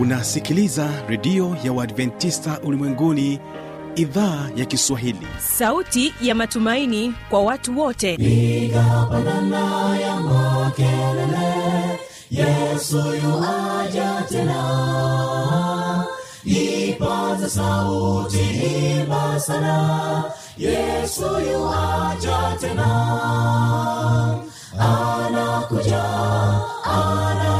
unasikiliza redio ya uadventista ulimwenguni idhaa ya kiswahili. Sauti ya matumaini kwa watu wote. Ikapandana ya makelele yesu yuaja tena. Ipaza sauti imba sana yesu yuaja tena. Anakuja anakuja. yesu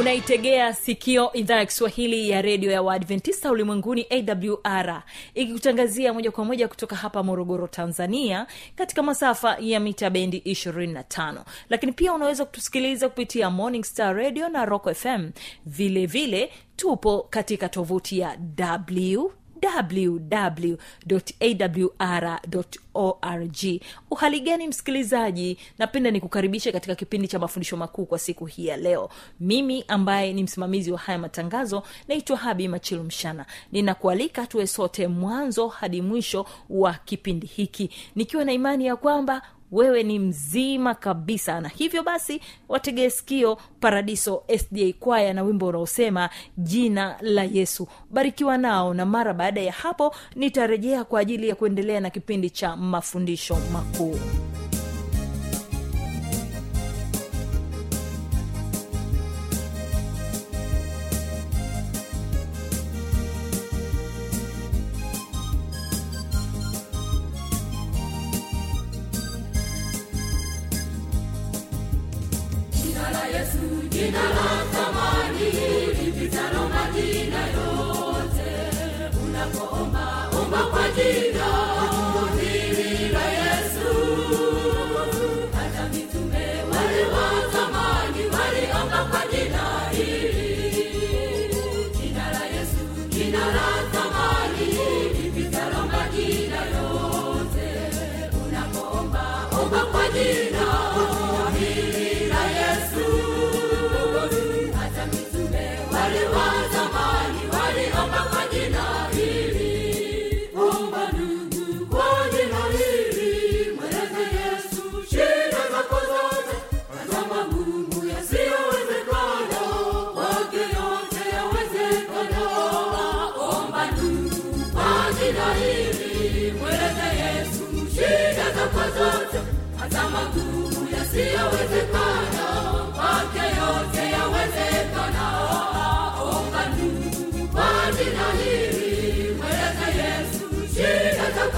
unaitegea sikio idhaa ya kiswahili ya redio ya waadventista ulimwenguni awr ikikutangazia moja kwa moja kutoka hapa morogoro tanzania katika masafa ya mita bendi 25 lakini pia unaweza kutusikiliza kupitia morning star radio na rock fm vilevile vile tupo katika tovuti ya w www.awr.org uhali gani msikilizaji? Napenda nikukaribishe katika kipindi cha mafundisho makuu kwa siku hii ya leo. Mimi ambaye ni msimamizi wa haya matangazo naitwa habi machilu mshana. Ninakualika tuwe sote mwanzo hadi mwisho wa kipindi hiki nikiwa na imani ya kwamba wewe ni mzima kabisa. Na hivyo basi wategee sikio paradiso sda kwaya na wimbo unaosema jina la yesu. Barikiwa nao na mara baada ya hapo nitarejea kwa ajili ya kuendelea na kipindi cha mafundisho makuu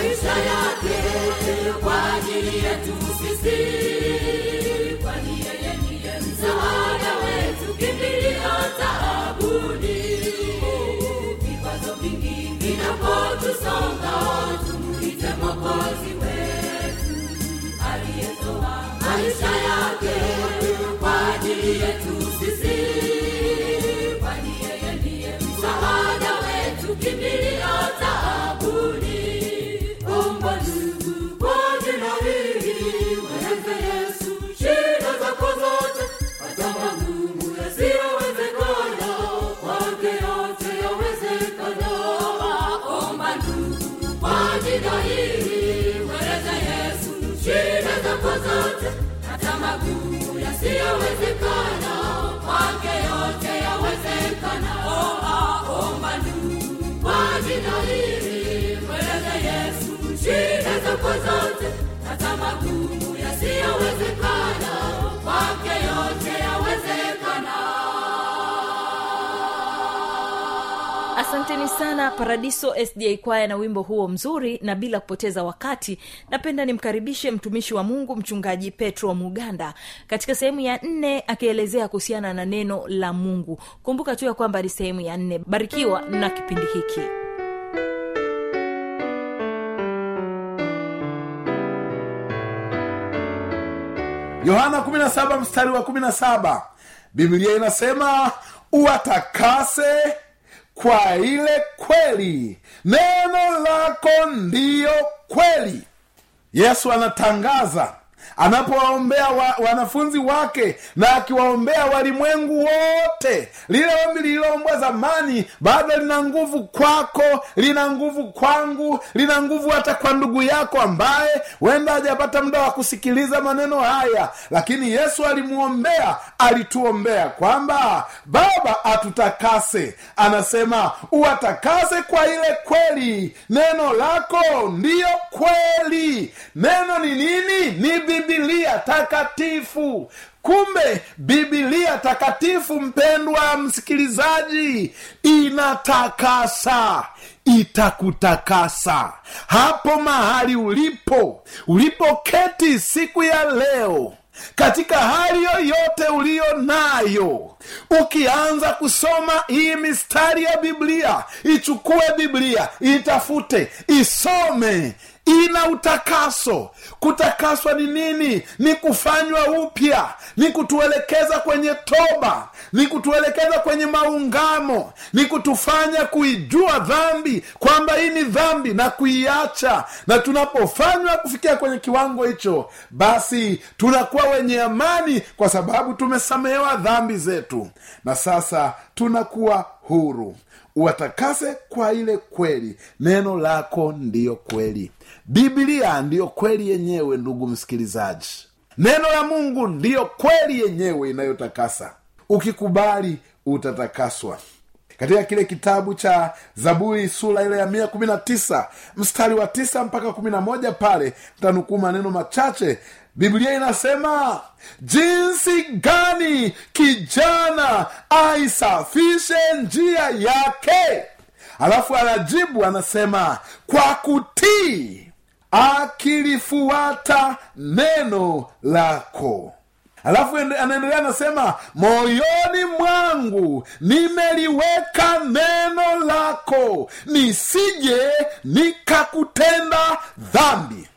maisha yake kwa ajili yetu sisi. Kwani wetu kimbilio tumuite mokozi wetu aliyetoa maisha yake asanteni sana paradiso sda kwaya na wimbo huo mzuri na bila kupoteza wakati napenda nimkaribishe mtumishi wa mungu mchungaji petro muganda katika sehemu ya nne akielezea kuhusiana na neno la mungu. Kumbuka tu ya kwamba ni sehemu ya nne. Barikiwa na kipindi hiki. Yohana 17 mstari wa 17 biblia inasema uwatakase kwa ile kweli. Neno lako ndiyo kweli. Yesu anatangaza anapowaombea wa, wanafunzi wake na akiwaombea walimwengu wote. Lile ombi lililoombwa zamani bado lina nguvu kwako lina nguvu kwangu lina nguvu hata kwa ndugu yako ambaye wenda hajapata muda wa kusikiliza maneno haya. Lakini yesu alimwombea alituombea kwamba baba atutakase. Anasema uwatakase kwa ile kweli. Neno lako ndiyo kweli. Neno ni nini? Ni bibilia takatifu. Kumbe bibilia takatifu mpendwa msikilizaji inatakasa itakutakasa. Hapo mahali ulipo ulipoketi siku ya leo katika hali yoyote uliyo nayo ukianza kusoma hii mistari ya biblia ichukue biblia itafute isome ina utakaso. Kutakaswa ni nini? Ni kufanywa upya. Ni kutuelekeza kwenye toba. Ni kutuelekeza kwenye maungamo. Ni kutufanya kuijua dhambi kwamba hii ni dhambi na kuiacha. Na tunapofanywa kufikia kwenye kiwango hicho basi tunakuwa wenye amani kwa sababu tumesamehewa dhambi zetu. Na sasa tunakuwa huru. Uwatakase kwa ile kweli. Neno lako ndiyo kweli biblia ndiyo kweli yenyewe ndugu msikilizaji. Neno la mungu ndiyo kweli yenyewe inayotakasa. Ukikubali utatakaswa. Katika kile kitabu cha zaburi sura ile ya mia kumi na tisa mstari wa tisa mpaka kumi na moja pale tanukuu maneno machache. Biblia inasema jinsi gani kijana aisafishe njia yake alafu anajibu anasema kwa kutii akilifuata neno lako. Alafu ende- anaendelea anasema moyoni mwangu nimeliweka neno lako nisije nikakutenda dhambi.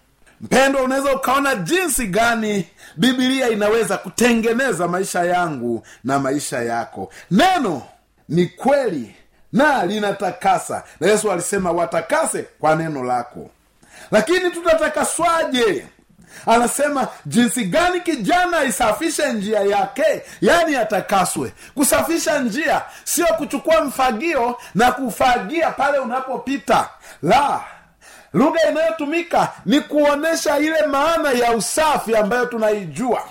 Mpendwa unaweza ukaona jinsi gani bibilia inaweza kutengeneza maisha yangu na maisha yako. Neno ni kweli na linatakasa. Na yesu alisema watakase kwa neno lako. Lakini tutatakaswaje? Anasema jinsi gani kijana aisafishe njia yake? Yani atakaswe. Kusafisha njia sio kuchukua mfagio na kufagia pale unapopita. La lugha inayotumika ni kuonyesha ile maana ya usafi ambayo tunaijua.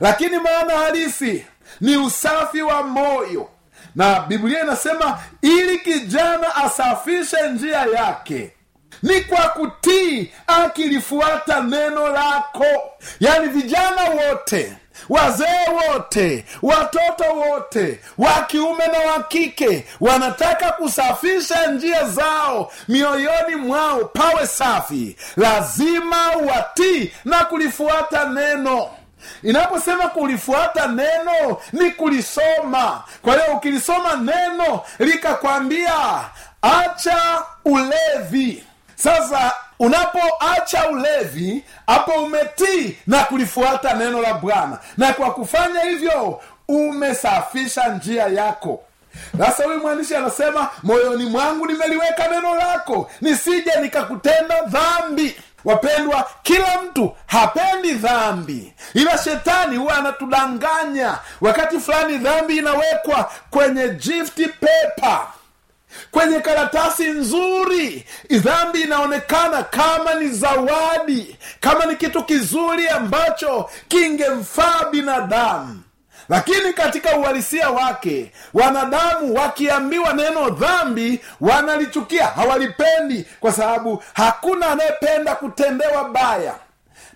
Lakini maana halisi ni usafi wa moyo na biblia inasema ili kijana asafishe njia yake ni kwa kutii akilifuata neno lako. Yaani vijana wote wazee wote watoto wote wa kiume na wa kike wanataka kusafisha njia zao mioyoni mwao pawe safi. Lazima watii na kulifuata neno inaposema kulifuata neno ni kulisoma. Kwa hiyo ukilisoma neno likakwambia acha ulevi. Sasa unapoacha ulevi hapo umetii na kulifuata neno la bwana. Na kwa kufanya hivyo umesafisha njia yako. Sasa huyu mwandishi anasema moyoni mwangu nimeliweka neno lako nisije nikakutenda dhambi wapendwa kila mtu hapendi dhambi. Ila shetani huwa anatudanganya. Wakati fulani dhambi inawekwa kwenye gift paper kwenye karatasi nzuri. Dhambi inaonekana kama ni zawadi kama ni kitu kizuri ambacho kingemfaa binadamu lakini katika uhalisia wake wanadamu wakiambiwa neno dhambi wanalichukia hawalipendi kwa sababu hakuna anayependa kutendewa baya.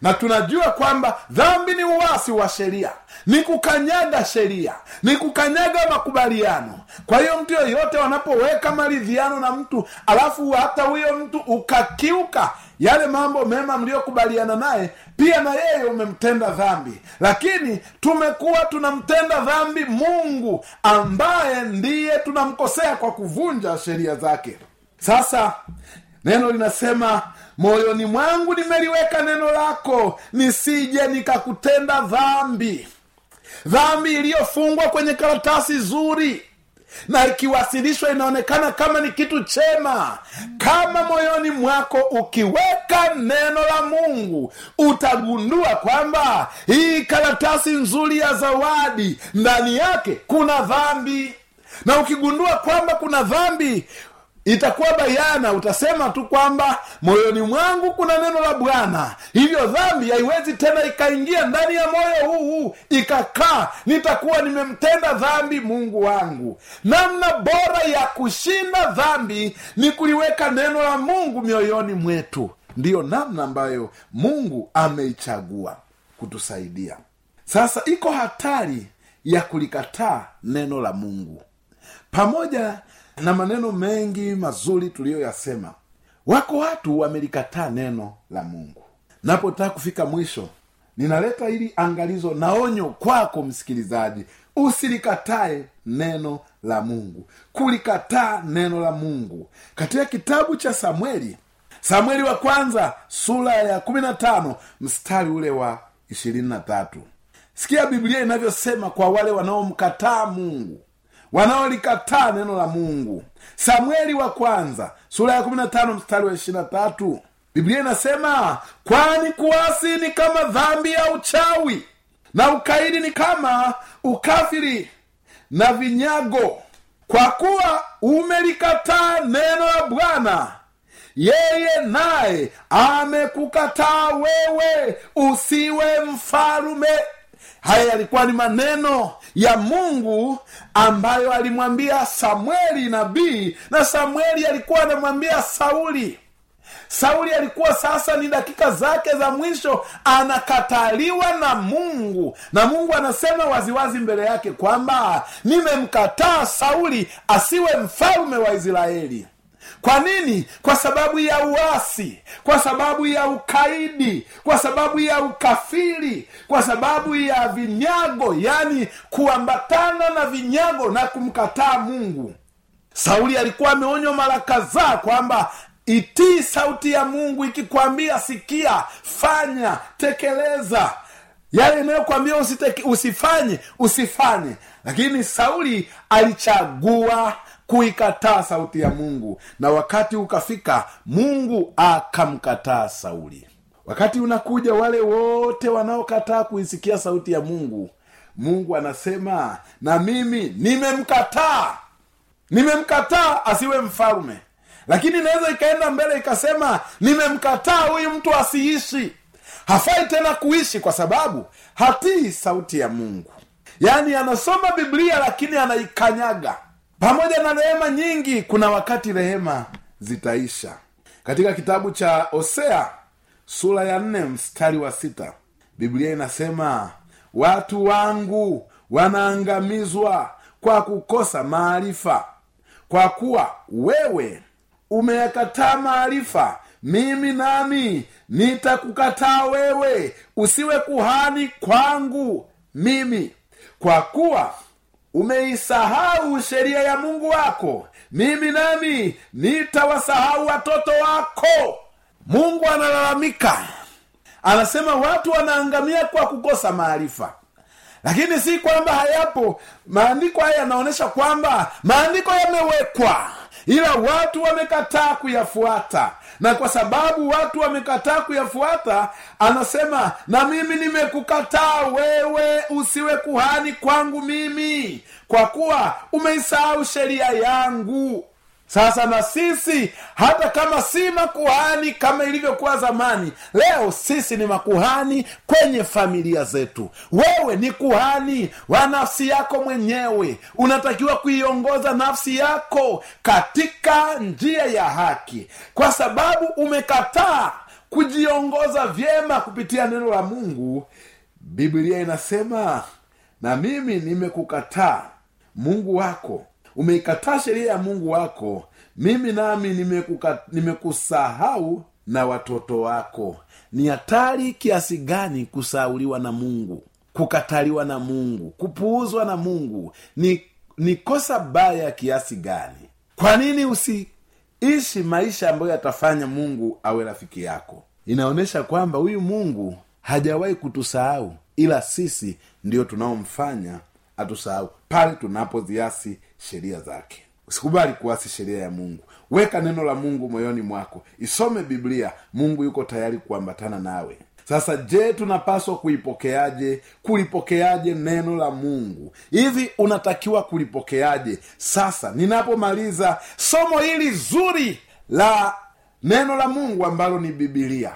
Na tunajua kwamba dhambi ni uwasi wa sheria ni kukanyaga sheria ni kukanyaga makubaliano. Kwa hiyo mtu yoyote wanapoweka maridhiano na mtu alafu hata huyo mtu ukakiuka yale mambo mema mliyokubaliana naye pia na yeye umemtenda dhambi. Lakini tumekuwa tunamtenda dhambi mungu ambaye ndiye tunamkosea kwa kuvunja sheria zake. Sasa neno linasema moyoni mwangu nimeliweka neno lako nisije nikakutenda dhambi dhambi iliyofungwa kwenye karatasi zuri na ikiwasilishwa inaonekana kama ni kitu chema. Kama moyoni mwako ukiweka neno la mungu utagundua kwamba hii karatasi nzuri ya zawadi ndani yake kuna dhambi. Na ukigundua kwamba kuna dhambi itakuwa bayana utasema tu kwamba moyoni mwangu kuna neno la bwana. Hivyo dhambi haiwezi tena ikaingia ndani ya moyo huu ikakaa. Nitakuwa nimemtenda dhambi mungu wangu. Namna bora ya kushinda dhambi ni kuliweka neno la mungu mioyoni mwetu. Ndiyo namna ambayo mungu ameichagua kutusaidia. Sasa iko hatari ya kulikataa neno la mungu. Pamoja na maneno mengi mazuri tuliyoyasema. Wako watu wamelikataa neno la mungu. Napotaka kufika mwisho ninaleta hili angalizo na onyo kwako msikilizaji. Usilikatae neno la mungu. Kulikataa neno la mungu. Katika kitabu cha samueli samueli wa kwanza sura ya kumi na tano mstari ule wa ishirini na tatu. Sikia biblia inavyosema kwa wale wanaomkataa mungu wanaolikataa neno la mungu. Samueli wa kwanza sura ya kumi na tano mstari wa ishiri na tatu. Biblia inasema kwani kuasi ni kama dhambi ya uchawi na ukaidi ni kama ukafiri na vinyago. Kwa kuwa umelikataa neno la bwana yeye naye amekukataa wewe usiwe mfalume haya yalikuwa ni maneno ya mungu ambayo alimwambia samueli nabii na samueli alikuwa anamwambia sauli. Sauli alikuwa sasa ni dakika zake za mwisho anakataliwa na mungu. Na mungu anasema waziwazi mbele yake kwamba nimemkataa sauli asiwe mfalume wa israeli kwa nini? Kwa sababu ya uasi kwa sababu ya ukaidi kwa sababu ya ukafiri kwa sababu ya vinyago yani kuambatana na vinyago na kumkataa mungu. Sauli alikuwa ameonywa mara kadhaa kwamba itii sauti ya mungu ikikwambia sikia fanya tekeleza. Yale inayokwambia usifanye usifanye. Lakini sauli alichagua kuikataa sauti ya mungu. Na wakati ukafika mungu akamkataa sauli. Wakati unakuja wale wote wanaokataa kuisikia sauti ya mungu mungu anasema na mimi nimemkataa. Nimemkataa asiwe mfalme. Lakini inaweza ikaenda mbele ikasema nimemkataa huyu mtu asiishi. Hafai tena kuishi kwa sababu hatii sauti ya mungu. Yaani anasoma biblia lakini anaikanyaga pamoja na rehema nyingi kuna wakati rehema zitaisha. Katika kitabu cha hosea sura ya nne mstari wa sita biblia inasema watu wangu wanaangamizwa kwa kukosa maarifa kwa kuwa wewe umeyakataa maarifa. Mimi nami nitakukataa wewe. Usiwe kuhani kwangu mimi kwa kuwa umeisahau sheria ya mungu wako. Mimi nami nitawasahau watoto wako. Mungu analalamika. Anasema watu wanaangamia kwa kukosa maarifa. Lakini si kwamba hayapo. Maandiko haya yanaonyesha kwamba maandiko yamewekwa. Ila watu wamekataa kuyafuata na kwa sababu watu wamekataa kuyafuata anasema na mimi nimekukataa wewe usiwe kuhani kwangu mimi kwa kuwa umeisahau sheria yangu sasa na sisi hata kama si makuhani kama ilivyokuwa zamani leo sisi ni makuhani kwenye familia zetu. Wewe ni kuhani wa nafsi yako mwenyewe. Unatakiwa kuiongoza nafsi yako katika njia ya haki. Kwa sababu umekataa kujiongoza vyema kupitia neno la mungu biblia inasema na mimi nimekukataa mungu wako umeikataa sheria ya mungu wako. Mimi nami nimekuka- nimekusahau na watoto wako. Ni hatari kiasi gani kusahauliwa na mungu kukataliwa na mungu kupuuzwa na mungu? Ni ni kosa baya kiasi gani? Kwa nini usiishi maisha ambayo yatafanya mungu awe rafiki yako? Inaonyesha kwamba huyu mungu hajawahi kutusahau ila sisi ndiyo tunaomfanya atusahau. Pale tunapoziasi sheria zake. Usikubali kuasi sheria ya mungu. Weka neno la mungu moyoni mwako. Isome biblia. Mungu yuko tayari kuambatana nawe. Sasa je tunapaswa kuipokeaje? Kulipokeaje neno la mungu? Hivi unatakiwa kulipokeaje? Sasa ninapomaliza somo hili zuri la neno la mungu ambalo ni bibilia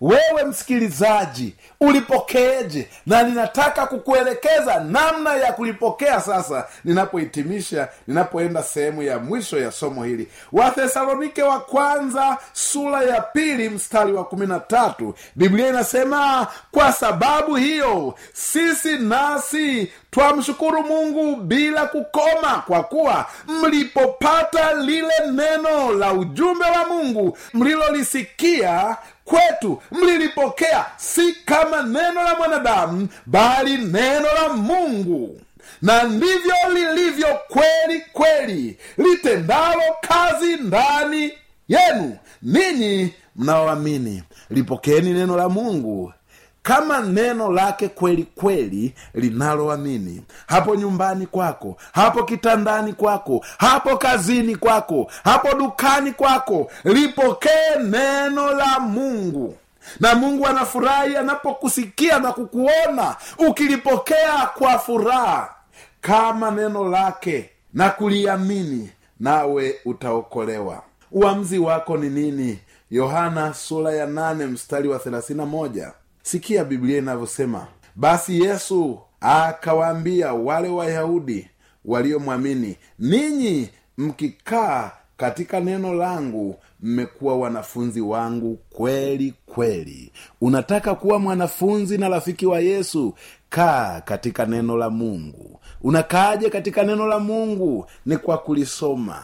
wewe msikilizaji ulipokeeje? Na ninataka kukuelekeza namna ya kulipokea sasa ninapohitimisha ninapoenda sehemu ya mwisho ya somo hili. Wathesalonike wa kwanza sura ya pili mstari wa kumi na tatu biblia inasema kwa sababu hiyo sisi nasi twamshukuru mungu bila kukoma kwa kuwa mlipopata lile neno la ujumbe wa mungu mlilolisikia kwetu mlilipokea si kama neno la mwanadamu bali neno la mungu. Na ndivyo lilivyo kweli kweli litendalo kazi ndani yenu. Ninyi mnaoamini lipokeeni neno la mungu kama neno lake kweli kweli linaloamini. Hapo nyumbani kwako hapo kitandani kwako hapo kazini kwako hapo dukani kwako lipokee neno la mungu. Na mungu anafurahi anapokusikia na kukuona ukilipokea kwa furaha. Kama neno lake na kuliamini nawe utaokolewa. Uamzi wako ni nini? Yohana sura ya nane mstari wa thelathini na moja sikia biblia inavyosema. Basi yesu akawaambia wale wayahudi waliomwamini ninyi mkikaa katika neno langu mmekuwa wanafunzi wangu kweli kweli. Unataka kuwa mwanafunzi na rafiki wa yesu? Kaa katika neno la mungu. Unakaaje katika neno la mungu? Ni kwa kulisoma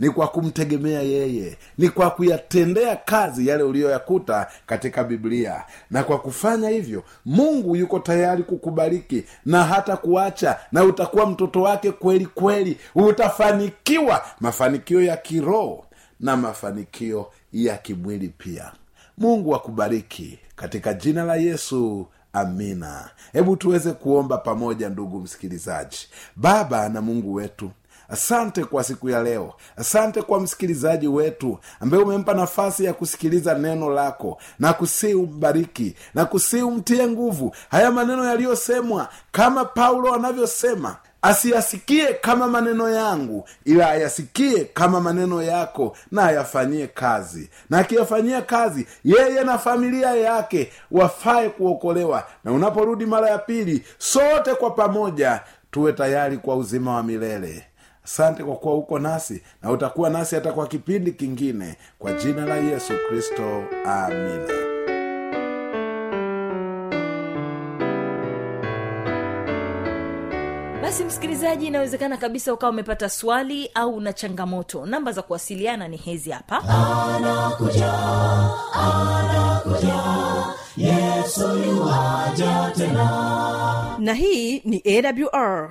ni kwa kumtegemea yeye. Ni kwa kuyatendea kazi yale uliyoyakuta katika biblia. Na kwa kufanya hivyo mungu yuko tayari kukubariki na hata kuacha na utakuwa mtoto wake kweli kweli. Utafanikiwa mafanikio ya kiroho na mafanikio ya kimwili pia. Mungu akubariki katika jina la yesu. Amina. Hebu tuweze kuomba pamoja ndugu msikilizaji. Baba na mungu wetu asante kwa siku ya leo. Asante kwa msikilizaji wetu ambaye umempa nafasi ya kusikiliza neno lako na kusii umbariki na kusii umtie nguvu. Haya maneno yaliyosemwa kama paulo anavyosema asiyasikie kama maneno yangu ila ayasikie kama maneno yako na ayafanyie kazi. Na akiyafanyia kazi yeye na familia yake wafae kuokolewa. Na unaporudi mara ya pili sote kwa pamoja tuwe tayari kwa uzima wa milele asante kwa kuwa uko nasi na utakuwa nasi hata kwa kipindi kingine. Kwa jina la yesu kristo amina. Basi msikilizaji inawezekana kabisa ukawa umepata swali au una changamoto. Namba za kuwasiliana ni hezi hapa. Anakuja anakuja yesu tena. Na hii ni awr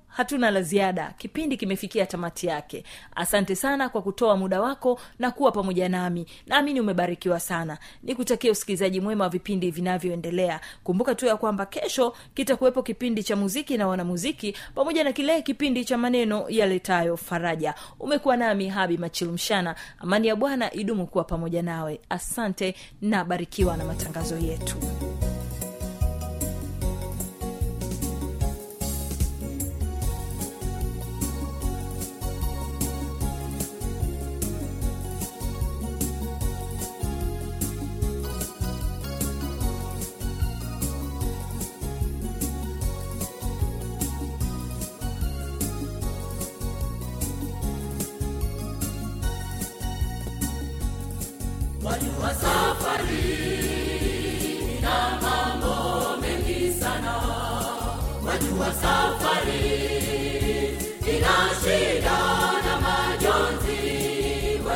hatuna la ziada. Kipindi kimefikia tamati yake. Asante sana kwa kutoa muda wako na kuwa pamoja nami. Naamini umebarikiwa sana. Nikutakia usikilizaji mwema wa vipindi vinavyoendelea. Kumbuka tu ya kwamba kesho kitakuwepo kipindi cha muziki na wanamuziki pamoja na kile kipindi cha maneno yaletayo faraja. Umekuwa nami habi machilumshana amani ya bwana idumu kuwa pamoja nawe. Asante na barikiwa na matangazo yetu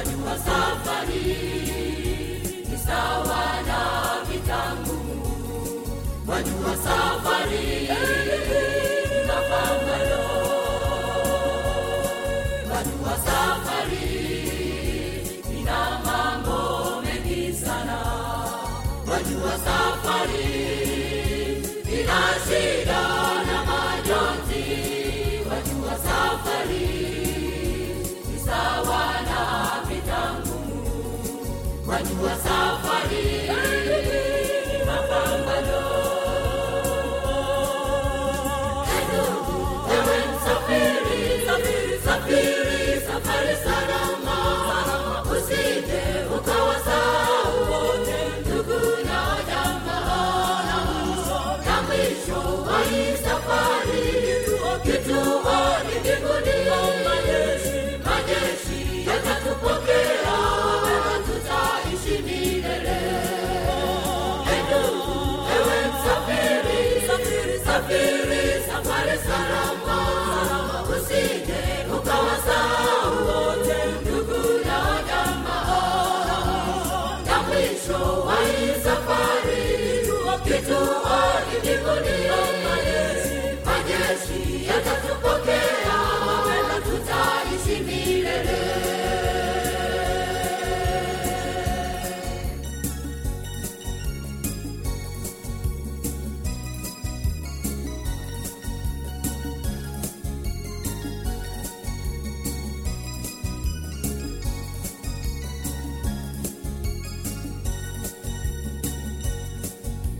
wajua safari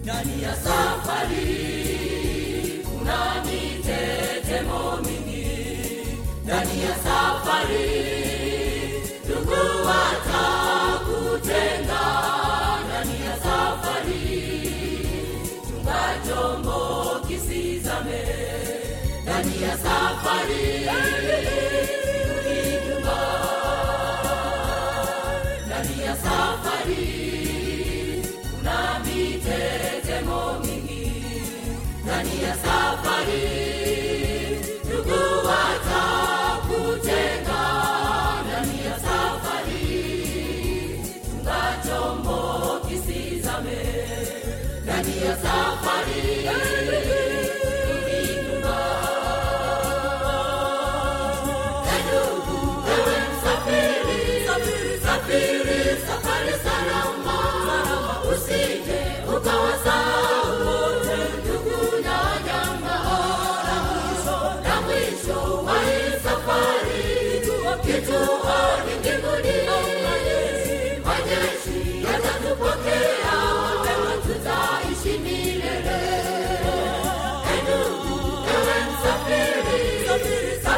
ndani ya safari kuna mitetemo mingi. Ndani ya safari ndugu watakutenga